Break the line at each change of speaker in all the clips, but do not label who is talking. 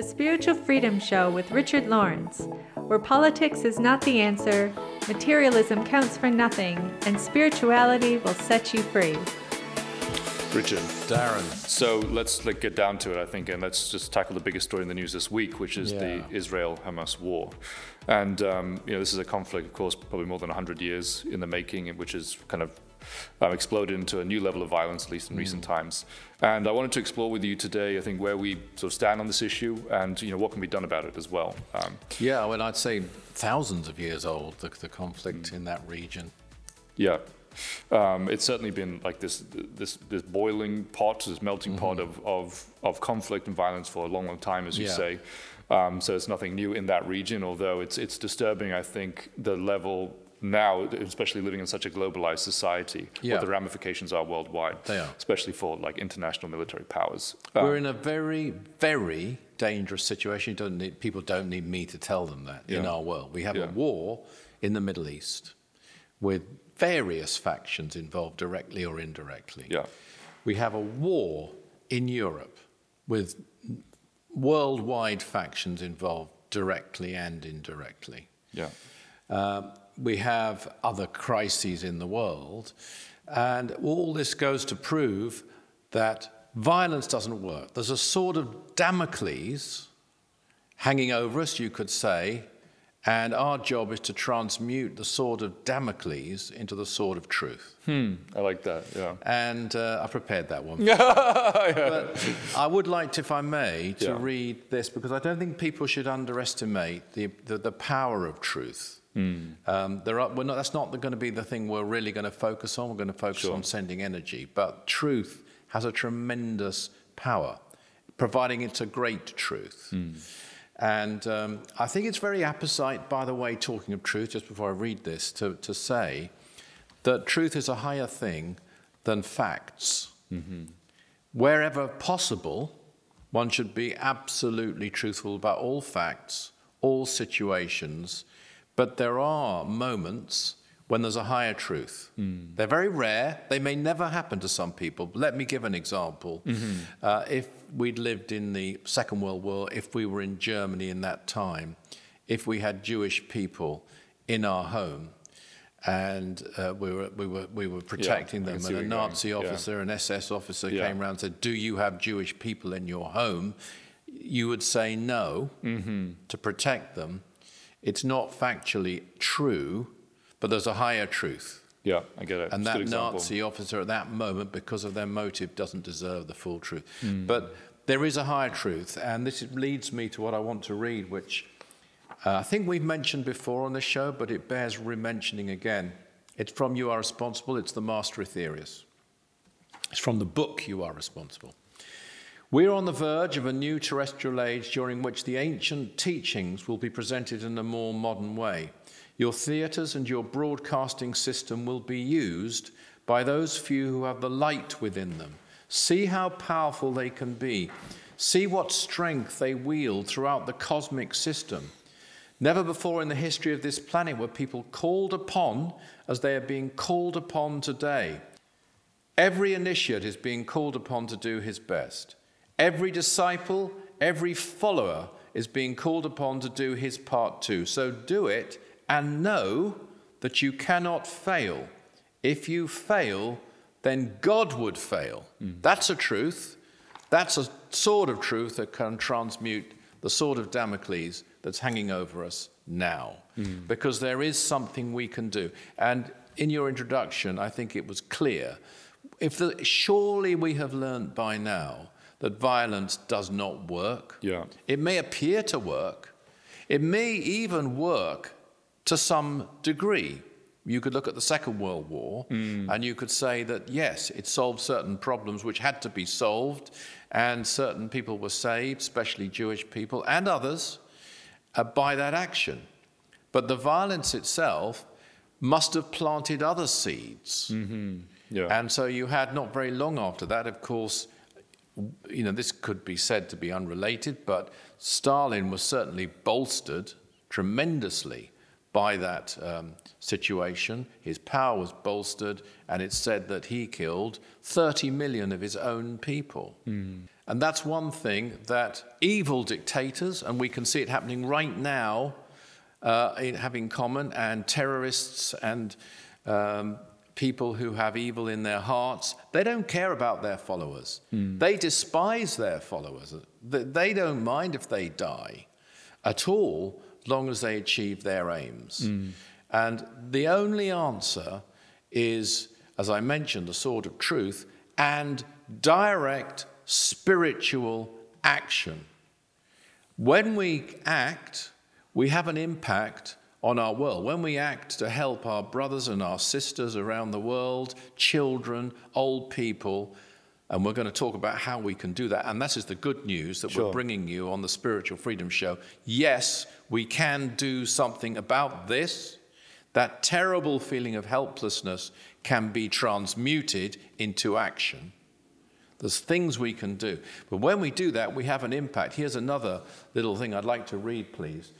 the Spiritual Freedom Show with Richard Lawrence, where politics is not the answer, materialism counts for nothing, and spirituality will set you free.
Richard.
Darren.
So let's like, get down to it, I think, and let's just tackle the biggest story in the news this week, which is
Yeah.
the Israel-Hamas war. And um, you know, this is a conflict, of course, probably more than 100 years in the making, which is kind of um, exploded into a new level of violence, at least in recent times. And I wanted to explore with you today, I think, where we sort of stand on this issue, and you know, what can be done about it as well. Um,
Yeah, well, I'd say thousands of years old, the, the conflict in that region.
Yeah. Um, it's certainly been like this, this, this boiling pot, this melting pot of, of, of conflict and violence for a long, long time, as you
Yeah.
say. Um, so it's nothing new in that region, although it's, it's disturbing, I think, the level now, especially living in such a globalized society,
Yeah.
what the ramifications are worldwide,
They are.
especially for like international military powers. Um,
We're in a very, very dangerous situation. Don't need, people don't need me to tell them that in our world. We have
Yeah.
a war in the Middle East with various factions involved directly or indirectly.
yeah,
We have a war in Europe with worldwide factions involved directly and indirectly.
yeah,
Um, we have other crises in the world, and all this goes to prove that violence doesn't work. There's a sort of Damocles hanging over us, you could say, and our job is to transmute the sword of Damocles into the sword of truth.
hmm, I like that, yeah.
And uh, I prepared that one. yeah. But I would like, to, if I may, to
Yeah.
read this because I don't think people should underestimate the, the, the power of truth.
Hmm.
Um, there are, we're not, that's not going to be the thing we're really going to focus on. We're going to focus
Sure.
on sending energy. But truth has a tremendous power, providing it's a great truth.
Hmm.
And um, I think it's very apposite, by the way, talking of truth, just before I read this, to, to say that truth is a higher thing than facts. Wherever possible, one should be absolutely truthful about all facts, all situations, but there are moments when there's a higher truth. They're very rare. They may never happen to some people. Let me give an example. Uh, if we'd lived in the Second World War, if we were in Germany in that time, if we had Jewish people in our home, and uh, we were we were we were protecting
can
them, and a
you're going.
Nazi
Yeah.
officer, an SS officer
Yeah.
came around and said, "Do you have Jewish people in your home?" You would say no
Mm-hmm.
to protect them. It's not factually true, but there's a higher truth.
Yeah, I get it.
And
It's
that. Nazi officer at that moment, because of their motive, doesn't deserve the full truth.
Hmm.
But there is a higher truth, and this leads me to what I want to read, which uh, I think we've mentioned before on the show, but it bears re-mentioning again. It's from You Are Responsible. It's the Master Aetherius. It's from the book You Are Responsible. We're on the verge of a new terrestrial age during which the ancient teachings will be presented in a more modern way. Your theatres and your broadcasting system will be used by those few who have the light within them. See how powerful they can be. See what strength they wield throughout the cosmic system. Never before in the history of this planet were people called upon as they are being called upon today. Every initiate is being called upon to do his best. Every disciple, every follower is being called upon to do his part too. So do it and know that you cannot fail. If you fail, then God would fail. Hmm. That's a truth. That's a sword of truth that can transmute the sword of Damocles that's hanging over us now. Hmm. Because there is something we can do. And in your introduction, I think it was clear. If the, surely we have learned by now that violence does not work.
Yeah.
It may appear to work. It may even work to some degree. You could look at the Second World War and you could say that, yes, it solved certain problems which had to be solved, and certain people were saved, especially Jewish people and others, uh, by that action. But the violence itself must have planted other seeds.
Yeah.
And so you had not very long after that, of course, you know, this could be said to be unrelated, but Stalin was certainly bolstered tremendously by that um, situation. His power was bolstered, and it's said that he killed 30 million of his own people. Mm. And that's one thing that evil dictators, and we can see it happening right now, uh, have in common, and terrorists and um, people who have evil in their hearts, they don't care about their followers. Mm. They despise their followers. They don't mind if they die at all, long as they achieve their aims. Mm. And the only answer is, as I mentioned, the sword of truth and direct spiritual action. When we act, we have an impact on our world. When we act to help our brothers and our sisters around the world, children, old people, and we're going to talk about how we can do that. And that is the good news that sure. we're bringing you on the Spiritual Freedom Show. Yes, we can do something about this. That terrible feeling of helplessness can be transmuted into action. There's things we can do. But when we do that, we have an impact. Here's another little thing I'd like to read, please.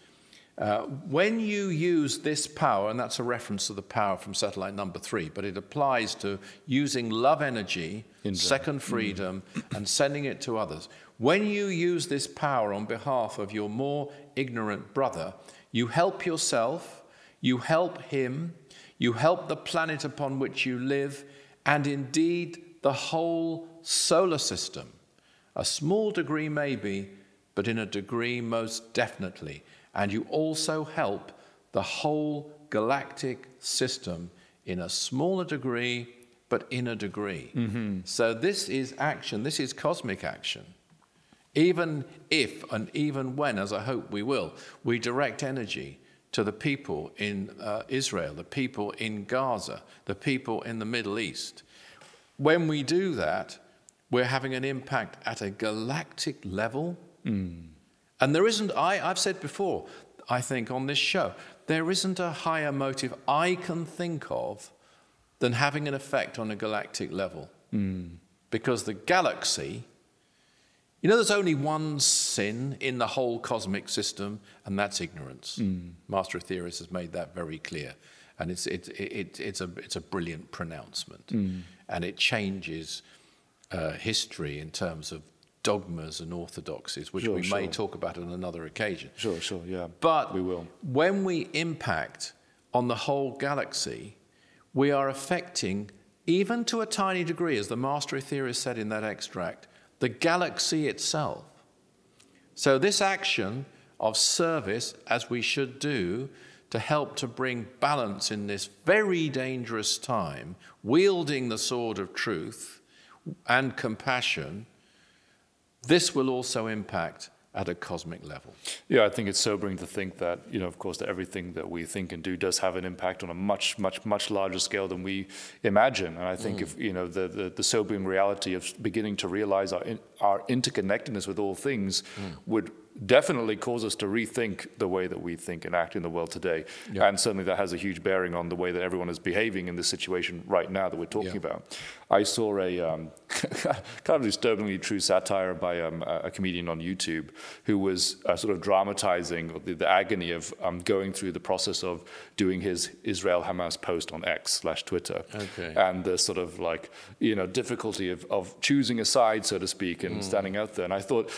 Uh, when you use this power, and that's a reference to the power from satellite number three, but it applies to using love energy, second freedom, mm. and sending it to others. When you use this power on behalf of your more ignorant brother, you help yourself, you help him, you help the planet upon which you live, and indeed the whole solar system. A small degree, maybe, but in a degree, most definitely and you also help the whole galactic system in a smaller degree, but in a degree. Mm-hmm. So this is action, this is cosmic action. Even if and even when, as I hope we will, we direct energy to the people in uh, Israel, the people in Gaza, the people in the Middle East. When we do that, we're having an impact at a galactic level. Mm. And there isn't, I, I've said before, I think on this show, there isn't a higher motive I can think of than having an effect on a galactic level. Mm. Because the galaxy, you know, there's only one sin in the whole cosmic system, and that's ignorance. Mm. Master Aetherius has made that very clear. And it's, it, it, it's, a, it's a brilliant pronouncement. Mm. And it changes uh, history in terms of dogmas and orthodoxies, which sure, we sure. may talk about on another occasion.
Sure, sure, yeah.
But
we will.
When we impact on the whole galaxy, we are affecting, even to a tiny degree, as the Master Aetherius said in that extract, the galaxy itself. So, this action of service, as we should do, to help to bring balance in this very dangerous time, wielding the sword of truth and compassion, this will also impact at a cosmic level.
Yeah, I think it's sobering to think that, you know, of course, that everything that we think and do does have an impact on a much, much, much larger scale than we imagine. And I think mm. if, you know, the, the, the, sobering reality of beginning to realize our, in, our interconnectedness with all things mm. would definitely cause us to rethink the way that we think and act in the world today. Yeah. And certainly that has a huge bearing on the way that everyone is behaving in this situation right now that we're talking yeah. about. I saw a um, kind of disturbingly true satire by um, a comedian on YouTube who was uh, sort of dramatizing the, the agony of um, going through the process of doing his Israel Hamas post on X slash Twitter. Okay. And the sort of like, you know, difficulty of, of choosing a side, so to speak, and mm. standing out there. And I thought,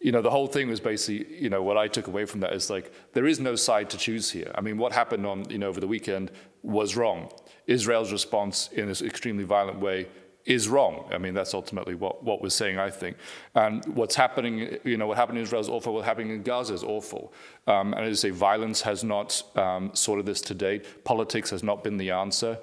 you know, the whole thing was basically, you know, what I took away from that is like, there is no side to choose here. I mean, what happened on, you know, over the weekend was wrong. Israel's response in this extremely violent way is wrong. I mean, that's ultimately what, what we're saying, I think. And what's happening, you know, what happened in Israel is awful, what's happening in Gaza is awful. Um, and as I say, violence has not um, sorted this to date. Politics has not been the answer.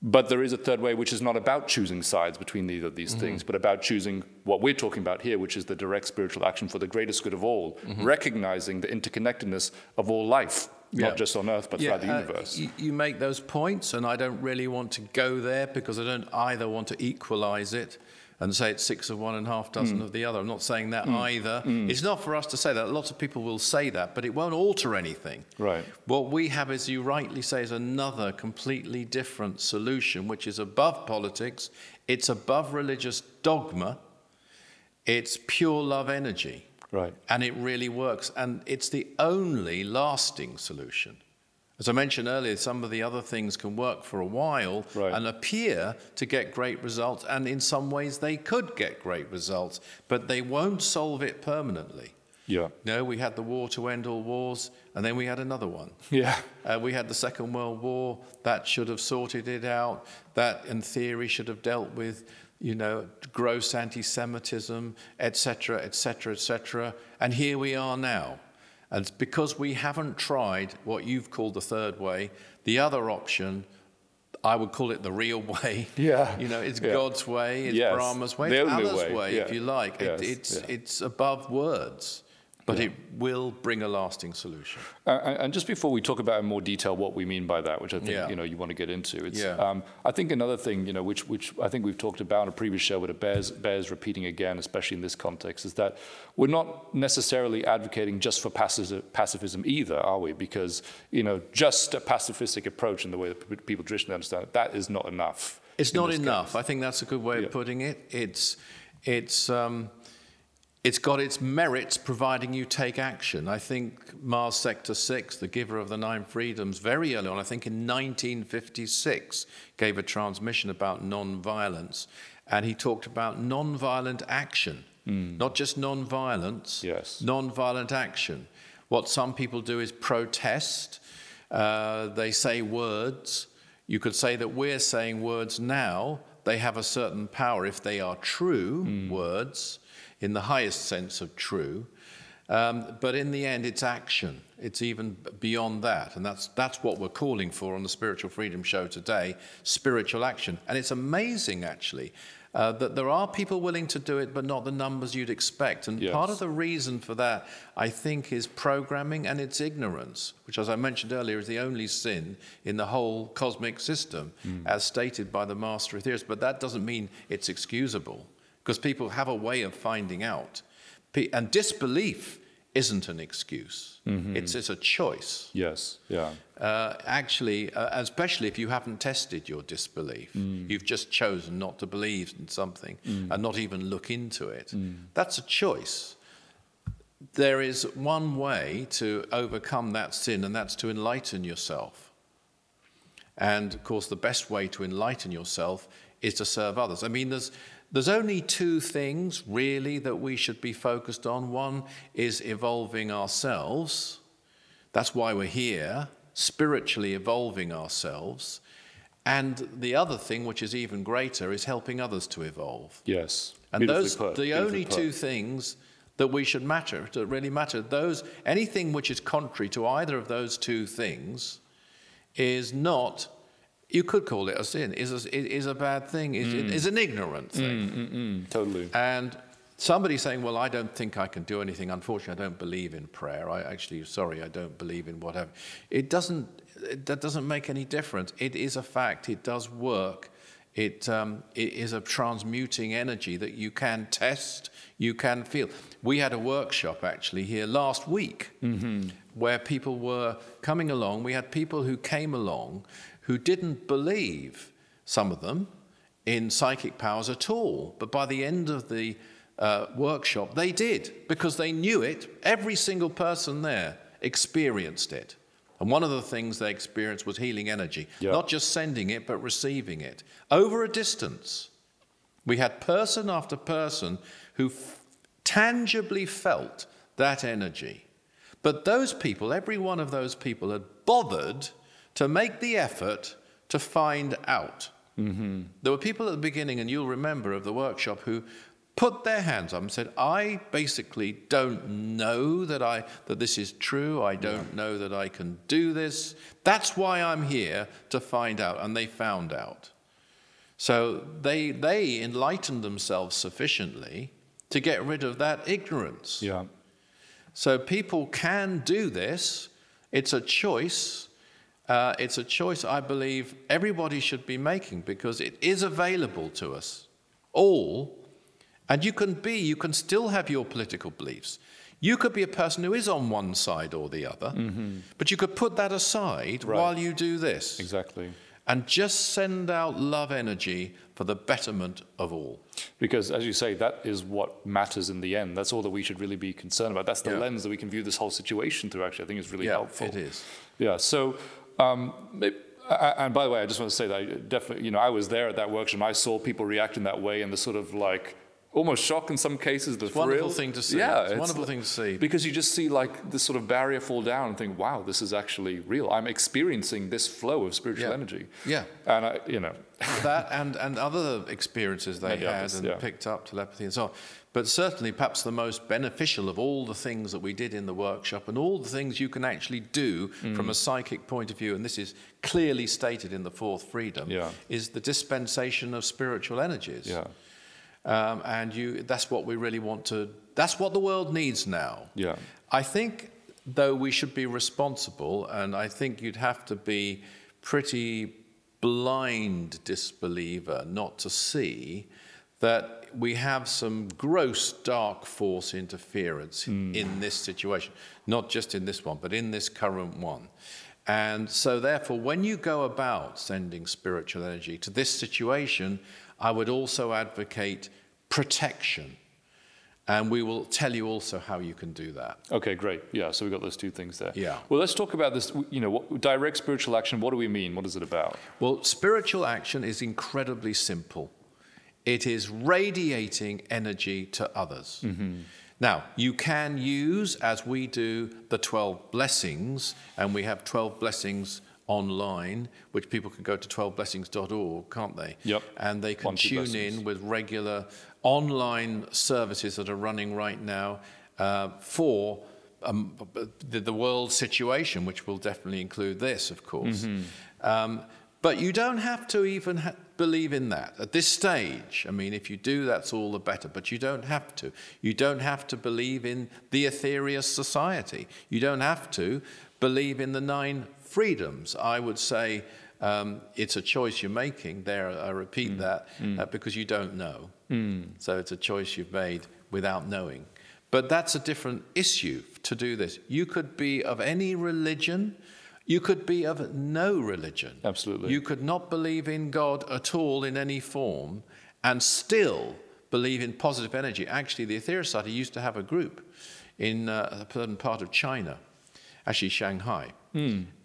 But there is a third way, which is not about choosing sides between either of these mm-hmm. things, but about choosing what we're talking about here, which is the direct spiritual action for the greatest good of all, mm-hmm. recognizing the interconnectedness of all life, yeah. not just on Earth, but yeah, throughout the uh, universe.
Uh, you make those points, and I don't really want to go there because I don't either want to equalize it and say it's six of one and half dozen mm. of the other. I'm not saying that mm. either. Mm. It's not for us to say that. Lots of people will say that, but it won't alter anything.
Right.
What we have, as you rightly say, is another completely different solution, which is above politics, it's above religious dogma, it's pure love energy.
Right.
And it really works. And it's the only lasting solution. As I mentioned earlier, some of the other things can work for a while
Right.
and appear to get great results, and in some ways they could get great results, but they won't solve it permanently.
Yeah.
No, we had the war to end all wars, and then we had another one.
Yeah.
Uh, we had the Second World War. That should have sorted it out. That, in theory, should have dealt with, you know, gross anti-Semitism, etc., etc., etc. And here we are now. And it's because we haven't tried what you've called the third way, the other option. I would call it the real way.
Yeah.
You know, it's
Yeah.
God's way, it's
Yes.
Brahma's way,
The
it's Allah's
way,
way, if you like. It,
Yes,
it's,
yeah.
it's above words, but
Yeah.
it will bring a lasting solution.
Uh, and just before we talk about in more detail what we mean by that, which I think
Yeah.
you know you want to get into, it's
Yeah.
um, I think another thing you know which which I think we've talked about in a previous show, but it bears bears repeating again, especially in this context, is that we're not necessarily advocating just for pacifism either, are we? Because you know just a pacifistic approach in the way that people traditionally understand it, that is not enough.
It's not enough.
case.
I think that's a good way
Yeah.
of putting it. It's it's um, it's got its merits, providing you take action. I think Mars Sector Six, the giver of the nine freedoms, very early on, I think in 1956, gave a transmission about non-violence, and he talked about non-violent action, not just non-violence.
Yes.
Non-violent action. What some people do is protest. Uh, they say words. You could say that we're saying words now. They have a certain power if they are true words, in the highest sense of true. Um, but in the end, it's action. It's even beyond that. And that's, that's what we're calling for on the Spiritual Freedom Show today spiritual action. And it's amazing, actually, uh, that there are people willing to do it, but not the numbers you'd expect. And
Yes.
part of the reason for that, I think, is programming and it's ignorance, which, as I mentioned earlier, is the only sin in the whole cosmic system, as stated by the master Aetherius. But that doesn't mean it's excusable, because people have a way of finding out. And disbelief isn't an excuse, it's, it's a choice.
Yes. Yeah.
Uh, actually, uh, especially if you haven't tested your disbelief, you've just chosen not to believe in something and not even look into it. That's a choice. There is one way to overcome that sin, and that's to enlighten yourself. And of course, the best way to enlighten yourself is to serve others. I mean, there's, there's only two things really that we should be focused on. One is evolving ourselves. That's why we're here, spiritually evolving ourselves. And the other thing, which is even greater, is helping others to evolve.
Yes.
And those,
put,
the only
put.
two things that we should matter, that really matter, those, anything which is contrary to either of those two things is not, you could call it a sin, is a, is a bad thing, is,
Mm.
is an ignorant thing.
Mm, totally.
And somebody saying, well, I don't think I can do anything. Unfortunately, I don't believe in prayer. I actually, sorry, I don't believe in whatever. It doesn't, it, that doesn't make any difference. It is a fact. It does work. It, um, it is a transmuting energy that you can test, you can feel. We had a workshop actually here last week where people were coming along. We had people who came along who didn't believe, some of them, in psychic powers at all. But by the end of the uh, workshop, they did because they knew it. Every single person there experienced it. And one of the things they experienced was healing energy,
Yeah.
not just sending it, but receiving it over a distance. We had person after person who f- tangibly felt that energy. But those people, every one of those people, had bothered to make the effort to find out. There were people at the beginning, and you'll remember of the workshop, who put their hands up and said, "I basically don't know that I that this is true. I don't know that I can do this. That's why I'm here to find out." And they found out. So they they enlightened themselves sufficiently to get rid of that ignorance.
Yeah.
So people can do this. It's a choice. Uh, it's a choice I believe everybody should be making because it is available to us all. And you can be, you can still have your political beliefs. You could be a person who is on one side or the other, but you could put that aside
Right.
while you do this
Exactly.
and just send out love energy for the betterment of all.
Because, as you say, that is what matters in the end. That's all that we should really be concerned about. That's the
Yeah.
lens that we can view this whole situation through, actually. I think is really
Yeah,
helpful.
it is.
Yeah. So, Um, it- and by the way, I just want to say that I definitely, you know, I was there at that workshop I saw people reacting that way and the sort of like almost shock in some cases. The
It's a wonderful thing to see.
Yeah,
It's a wonderful
like-
thing to see.
because you just see like this sort of barrier fall down and think, wow, this is actually real. I'm experiencing this flow of spiritual
Yeah.
energy.
Yeah.
and I, you know,
that and, and other experiences they
Many
had
others,
and
yeah.
picked up telepathy and so on. But certainly, perhaps the most beneficial of all the things that we did in the workshop and all the things you can actually do
Mm.
from a psychic point of view, and this is clearly stated in the fourth freedom,
Yeah.
is the dispensation of spiritual energies.
yeah,
Um, and you, that's what we really want to, that's what the world needs now.
Yeah.
I think, though, we should be responsible, and I think you'd have to be pretty blind disbeliever not to see that we have some gross dark force interference in this situation, not just in this one, but in this current one. And so, therefore, when you go about sending spiritual energy to this situation, I would also advocate protection. And we will tell you also how you can do that.
Okay, great. Yeah, so we've got those two things there.
Yeah.
Well, let's talk about this. You know, what, direct spiritual action. What do we mean? What is it about?
Well, spiritual action is incredibly simple. It is radiating energy to others. Mm-hmm. Now, you can use, as we do, the 12 blessings, and we have 12 blessings online, which people can go to 12blessings.org, can't they?
Yep.
And they can tune
blessings.
in with regular online services that are running right now uh, for um, the, the world situation, which will definitely include this, of course. Um, but you don't have to even ha- believe in that at this stage. I mean, if you do, that's all the better. But you don't have to. You don't have to believe in the Aetherius Society. You don't have to believe in the nine freedoms. I would say um, it's a choice you're making. There, I repeat that uh, because you don't know. So it's a choice you've made without knowing. But that's a different issue to do this. You could be of any religion. You could be of no religion.
Absolutely.
You could not believe in God at all in any form and still believe in positive energy. Actually, the Aetherius Society used to have a group in uh, a certain part of China, actually Shanghai,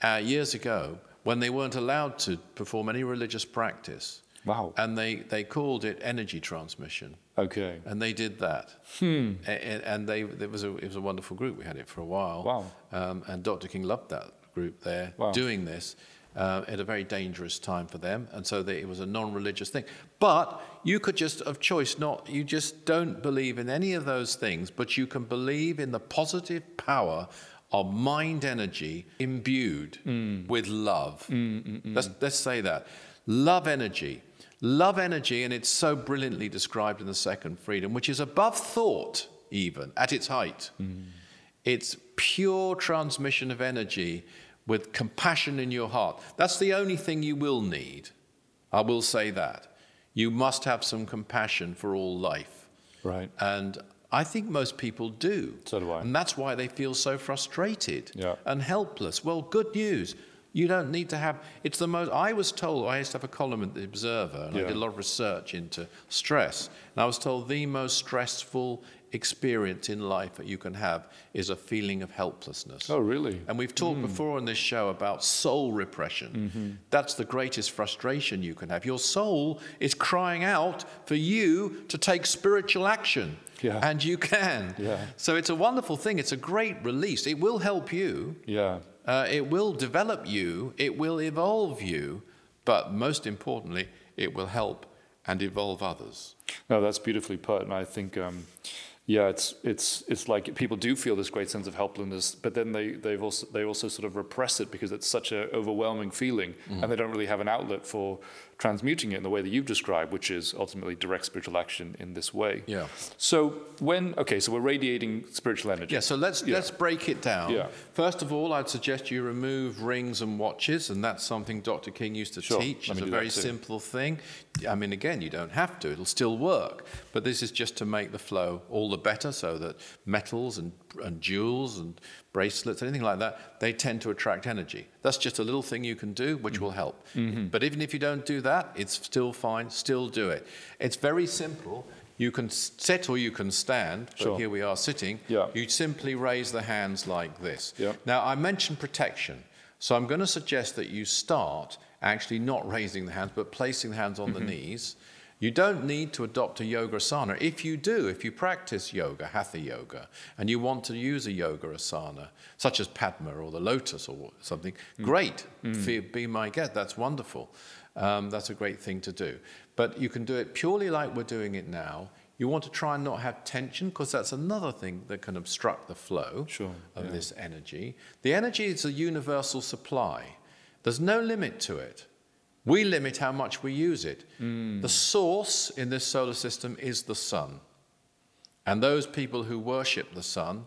uh, years ago when they weren't allowed to perform any religious practice.
Wow.
And they, they called it energy transmission.
Okay.
And they did that. Hmm. And they, it, was a, it was a wonderful group. We had it for a while.
Wow.
Um, and Dr. King loved that group there
Wow.
doing this uh, at a very dangerous time for them. And so they, it was a non religious thing. But you could just, of choice, not, you just don't believe in any of those things, but you can believe in the positive power of mind energy imbued mm. with love. Mm, mm, let's, let's say that. Love energy. Love energy, and it's so brilliantly described in the second freedom, which is above thought, even at its height. It's pure transmission of energy with compassion in your heart. That's the only thing you will need. I will say that. You must have some compassion for all life.
Right.
And I think most people do.
So do I.
And that's why they feel so frustrated
Yeah.
and helpless. Well, good news. You don't need to have. It's the most. I was told. I used to have a column at the Observer, and I did a lot of research into stress. And I was told the most stressful experience in life that you can have is a feeling of helplessness.
Oh, really?
And we've talked
Hmm.
before on this show about soul repression. That's the greatest frustration you can have. Your soul is crying out for you to take spiritual action.
Yeah.
And you can.
Yeah.
So it's a wonderful thing. It's a great release. It will help you.
Yeah.
Uh, it will develop you. It will evolve you. But most importantly, it will help and evolve others.
No, that's beautifully put, and I think, um, yeah, it's it's it's like people do feel this great sense of helplessness, but then they they've also they also sort of repress it because it's such an overwhelming feeling, mm. and they don't really have an outlet for transmuting it in the way that you've described, which is ultimately direct spiritual action in this way.
Yeah.
So when okay, so we're radiating spiritual energy.
Yeah, so let's
Yeah.
let's break it down.
Yeah.
First of all, I'd suggest you remove rings and watches, and that's something Dr. King used to
Sure,
teach.
let
It's a very simple thing. I mean, again, you don't have to; it'll still work. But this is just to make the flow all the better, so that metals and and jewels and bracelets, anything like that, they tend to attract energy. That's just a little thing you can do, which will help.
Mm-hmm.
But even if you don't do that, it's still fine. Still do it. It's very simple. You can sit or you can stand. But
Sure.
here we are sitting.
Yeah.
You simply raise the hands like this.
Yeah.
Now, I mentioned protection. So I'm going to suggest that you start actually not raising the hands, but placing the hands on the mm-hmm. knees. You don't need to adopt a yoga asana. If you do, if you practice yoga, hatha yoga, and you want to use a yoga asana, such as Padma or the lotus or something, mm. great. Mm. Be, be my guest. That's wonderful. Um, that's a great thing to do. But you can do it purely like we're doing it now. You want to try and not have tension because that's another thing that can obstruct the flow
Sure,
of
yeah.
this energy. The energy is a universal supply. There's no limit to it. We limit how much we use it. The source in this solar system is the sun. And those people who worship the sun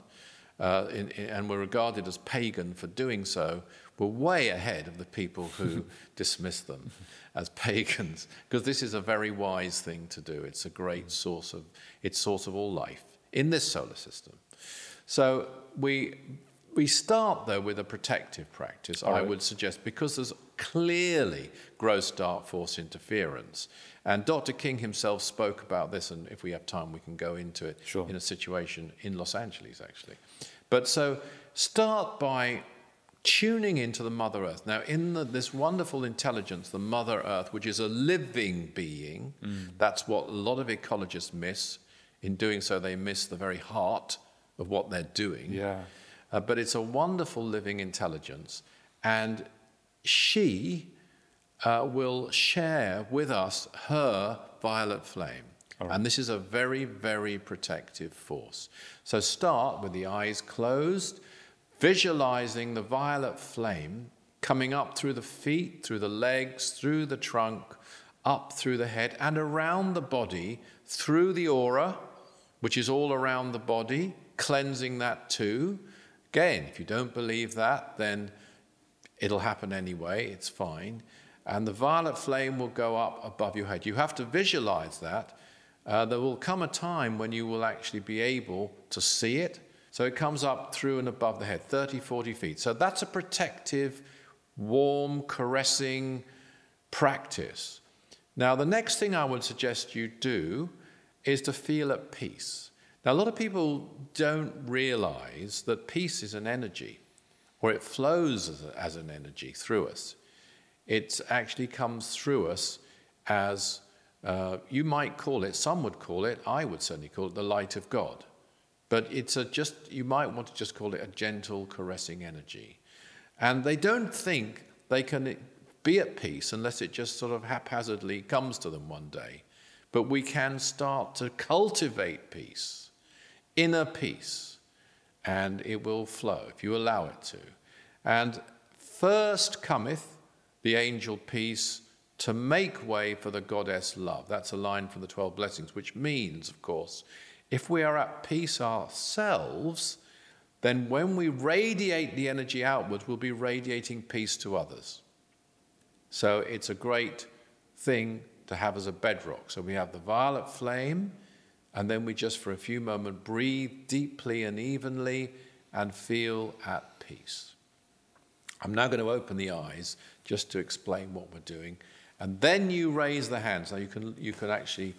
uh, in, in- and were regarded as pagan for doing so were way ahead of the people who dismissed them as pagans, because this is a very wise thing to do. It's a great source of, it's source of all life in this solar system. So we, we start though with a protective practice, I would suggest, because there's clearly gross dark force interference. And Dr. King himself spoke about this, and if we have time, we can go into it
Sure.
in a situation in Los Angeles, actually. But so start by tuning into the Mother Earth. Now, in the, this wonderful intelligence, the Mother Earth, which is a living being, that's what a lot of ecologists miss. In doing so, they miss the very heart of what they're doing.
Yeah.
Uh, but it's a wonderful living intelligence, and she uh, will share with us her violet flame. And this is a very, very protective force. So start with the eyes closed, visualizing the violet flame coming up through the feet, through the legs, through the trunk, up through the head, and around the body, through the aura, which is all around the body, cleansing that too. Again, if you don't believe that, then it'll happen anyway, it's fine. And the violet flame will go up above your head. You have to visualize that. Uh, there will come a time when you will actually be able to see it. So it comes up through and above the head, 30, 40 feet. So that's a protective, warm, caressing practice. Now, the next thing I would suggest you do is to feel at peace. Now, a lot of people don't realize that peace is an energy, or it flows as, a- as an energy through us. It actually comes through us as uh, you might call it, some would call it, I would certainly call it the light of God. But it's a just, you might want to just call it a gentle, caressing energy. And they don't think they can be at peace unless it just sort of haphazardly comes to them one day. But we can start to cultivate peace, inner peace, and it will flow if you allow it to. And first cometh the angel peace to make way for the goddess love. That's a line from the 12 blessings, which means, of course, if we are at peace ourselves, then when we radiate the energy outwards, we'll be radiating peace to others. So it's a great thing to have as a bedrock. So we have the violet flame, and then we just for a few moments breathe deeply and evenly and feel at peace. I'm now going to open the eyes just to explain what we're doing. And then you raise the hands. Now you can, you can actually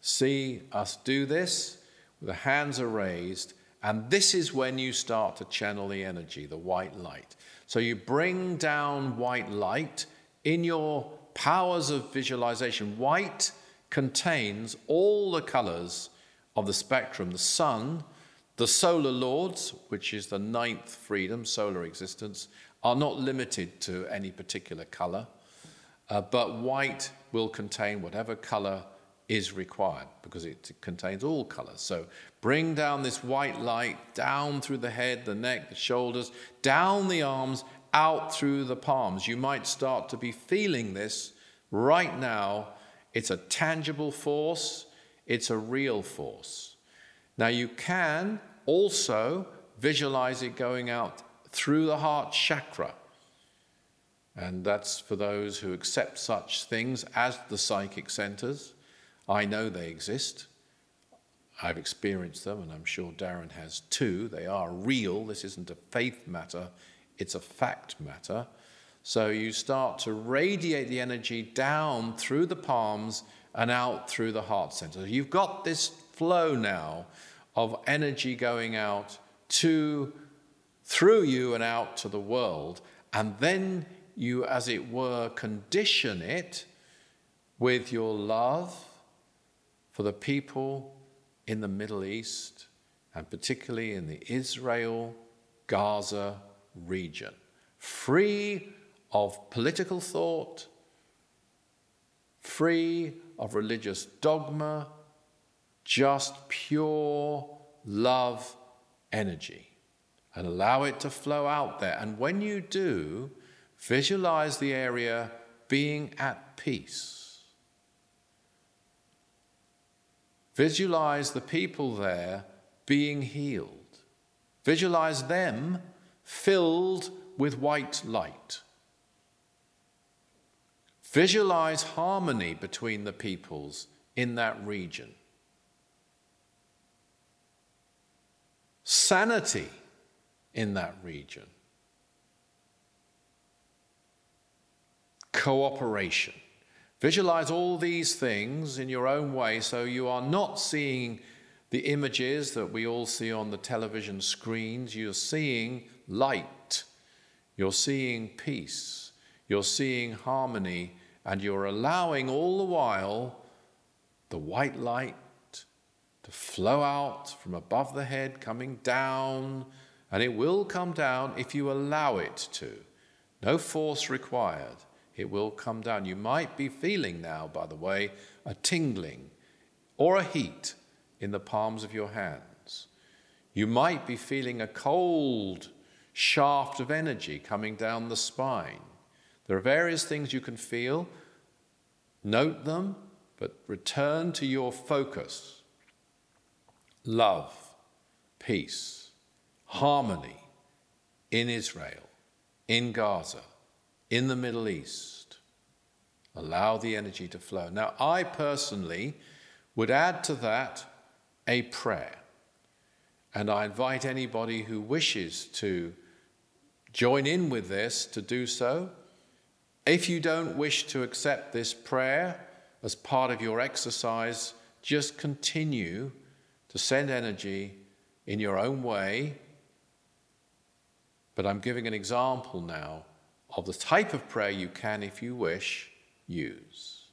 see us do this. The hands are raised. And this is when you start to channel the energy, the white light. So you bring down white light in your powers of visualization. White contains all the colors of the spectrum the sun, the solar lords, which is the ninth freedom, solar existence, are not limited to any particular color, uh, but white will contain whatever color is required because it contains all colors. So bring down this white light down through the head, the neck, the shoulders, down the arms, out through the palms. You might start to be feeling this right now. It's a tangible force, it's a real force. Now, you can also visualize it going out through the heart chakra. And that's for those who accept such things as the psychic centers. I know they exist. I've experienced them, and I'm sure Darren has too. They are real. This isn't a faith matter, it's a fact matter. So you start to radiate the energy down through the palms and out through the heart center. You've got this flow now of energy going out to through you and out to the world. And then you, as it were, condition it with your love for the people in the Middle East, and particularly in the Israel Gaza region, free of political thought, free of religious dogma, just pure love energy and allow it to flow out there. And when you do, visualize the area being at peace. Visualize the people there being healed. Visualize them filled with white light. Visualize harmony between the peoples in that region. Sanity in that region. Cooperation. Visualize all these things in your own way so you are not seeing the images that we all see on the television screens. You're seeing light, you're seeing peace, you're seeing harmony, and you're allowing all the while the white light to flow out from above the head, coming down, and it will come down if you allow it to. No force required. It will come down. You might be feeling now, by the way, a tingling or a heat in the palms of your hands. You might be feeling a cold shaft of energy coming down the spine. There are various things you can feel. Note them, but return to your focus love, peace, harmony in Israel, in Gaza, in the Middle East. Allow the energy to flow. Now, I personally would add to that a prayer. And I invite anybody who wishes to join in with this to do so. If you don't wish to accept this prayer as part of your exercise, just continue to send energy in your own way. But I'm giving an example now of the type of prayer you can, if you wish, use.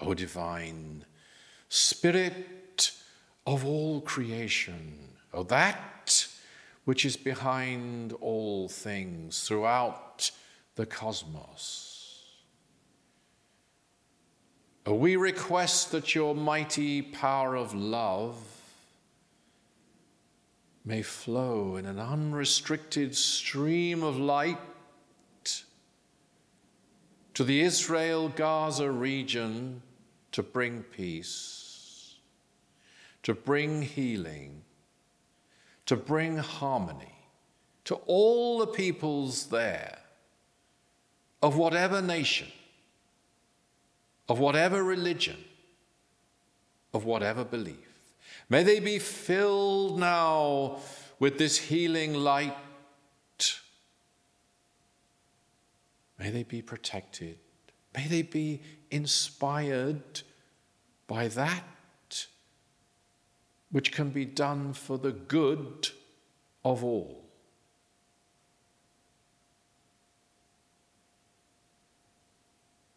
O divine Spirit of all creation, O that which is behind all things throughout the cosmos. We request that your mighty power of love may flow in an unrestricted stream of light to the Israel Gaza region to bring peace, to bring healing, to bring harmony to all the peoples there of whatever nation, of whatever religion, of whatever belief. May they be filled now with this healing light. May they be protected. May they be inspired by that which can be done for the good of all.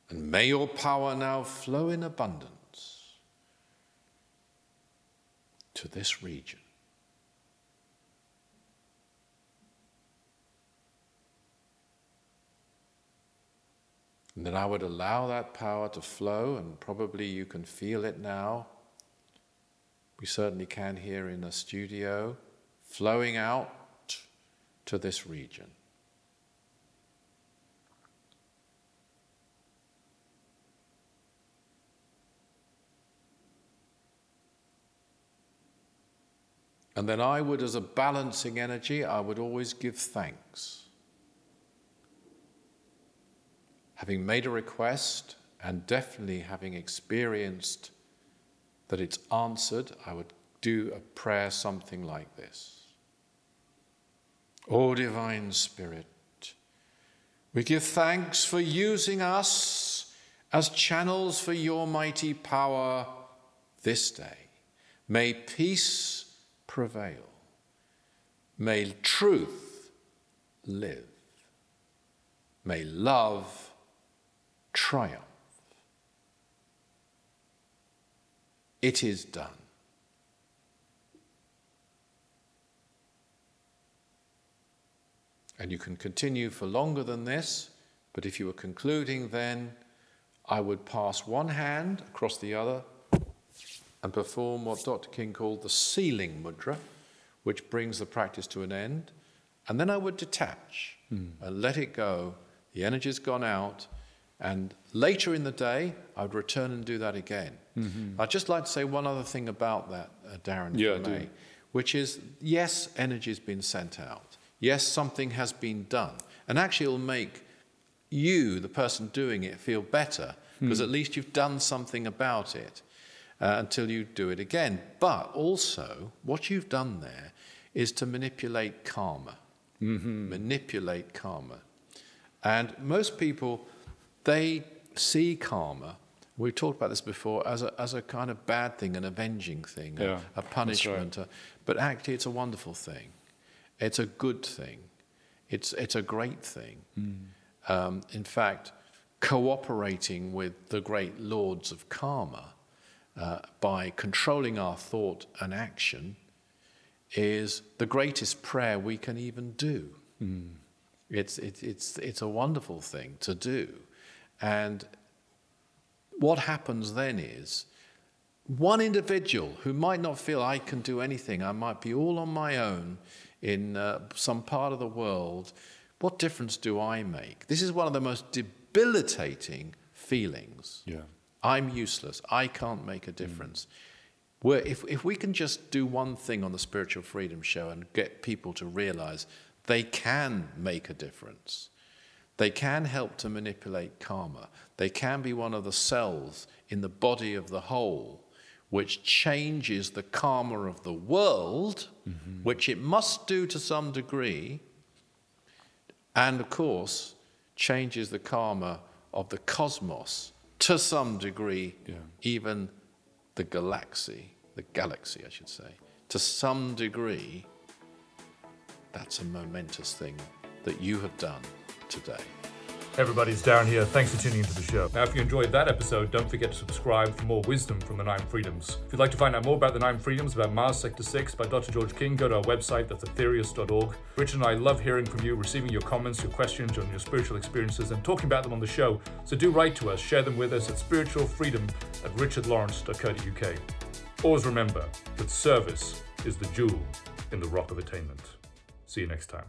And may your power now flow in abundance to this region. And then I would allow that power to flow, and probably you can feel it now. We certainly can here in the studio, flowing out to this region. And then I would, as a balancing energy, I would always give thanks. Having made a request and definitely having experienced that it's answered, I would do a prayer something like this O Divine Spirit, we give thanks for using us as channels for your mighty power this day. May peace prevail. May truth live. may love triumph. It is done. And you can continue for longer than this, but if you were concluding, then I would pass one hand across the other and perform what Dr. King called the sealing mudra, which brings the practice to an end. And then I would detach mm. and let it go. The energy's gone out. And later in the day, I would return and do that again. Mm-hmm. I'd just like to say one other thing about that, uh, Darren, yeah, may, which is yes, energy's been sent out. Yes, something has been done. And actually, it'll make you, the person doing it, feel better because mm. at least you've done something about it uh, until you do it again. But also, what you've done there is to manipulate karma. Mm-hmm. Manipulate karma. And most people, they see karma, we've talked about this before, as a, as a kind of bad thing, an avenging thing, yeah, a, a, punishment. Right. A, but actually, it's a wonderful thing. It's a good thing. It's, it's a great thing. Mm. Um, in fact, cooperating with the great lords of karma uh, by controlling our thought and action is the greatest prayer we can even do. Mm. It's, it, it's, it's a wonderful thing to do. And what happens then is one individual who might not feel I can do anything, I might be all on my own in uh, some part of the world, what difference do I make? This is one of the most debilitating feelings.
Yeah.
I'm useless. I can't make a difference. Where if, if we can just do one thing on the Spiritual Freedom Show and get people to realize they can make a difference, they can help to manipulate karma, they can be one of the cells in the body of the whole which changes the karma of the world, mm-hmm. which it must do to some degree, and of course, changes the karma of the cosmos to some degree, yeah. even the galaxy, the galaxy, I should say, to some degree, that's a momentous thing that you have done today.
Everybody's down here. Thanks for tuning into the show. Now, if you enjoyed that episode, don't forget to subscribe for more wisdom from the Nine Freedoms. If you'd like to find out more about the Nine Freedoms, about Mars Sector 6 by Dr. George King, go to our website, that's aetherius.org. Richard and I love hearing from you, receiving your comments, your questions on your spiritual experiences, and talking about them on the show. So do write to us, share them with us at spiritualfreedom at richardlawrence.co.uk. Always remember that service is the jewel in the rock of attainment. See you next time.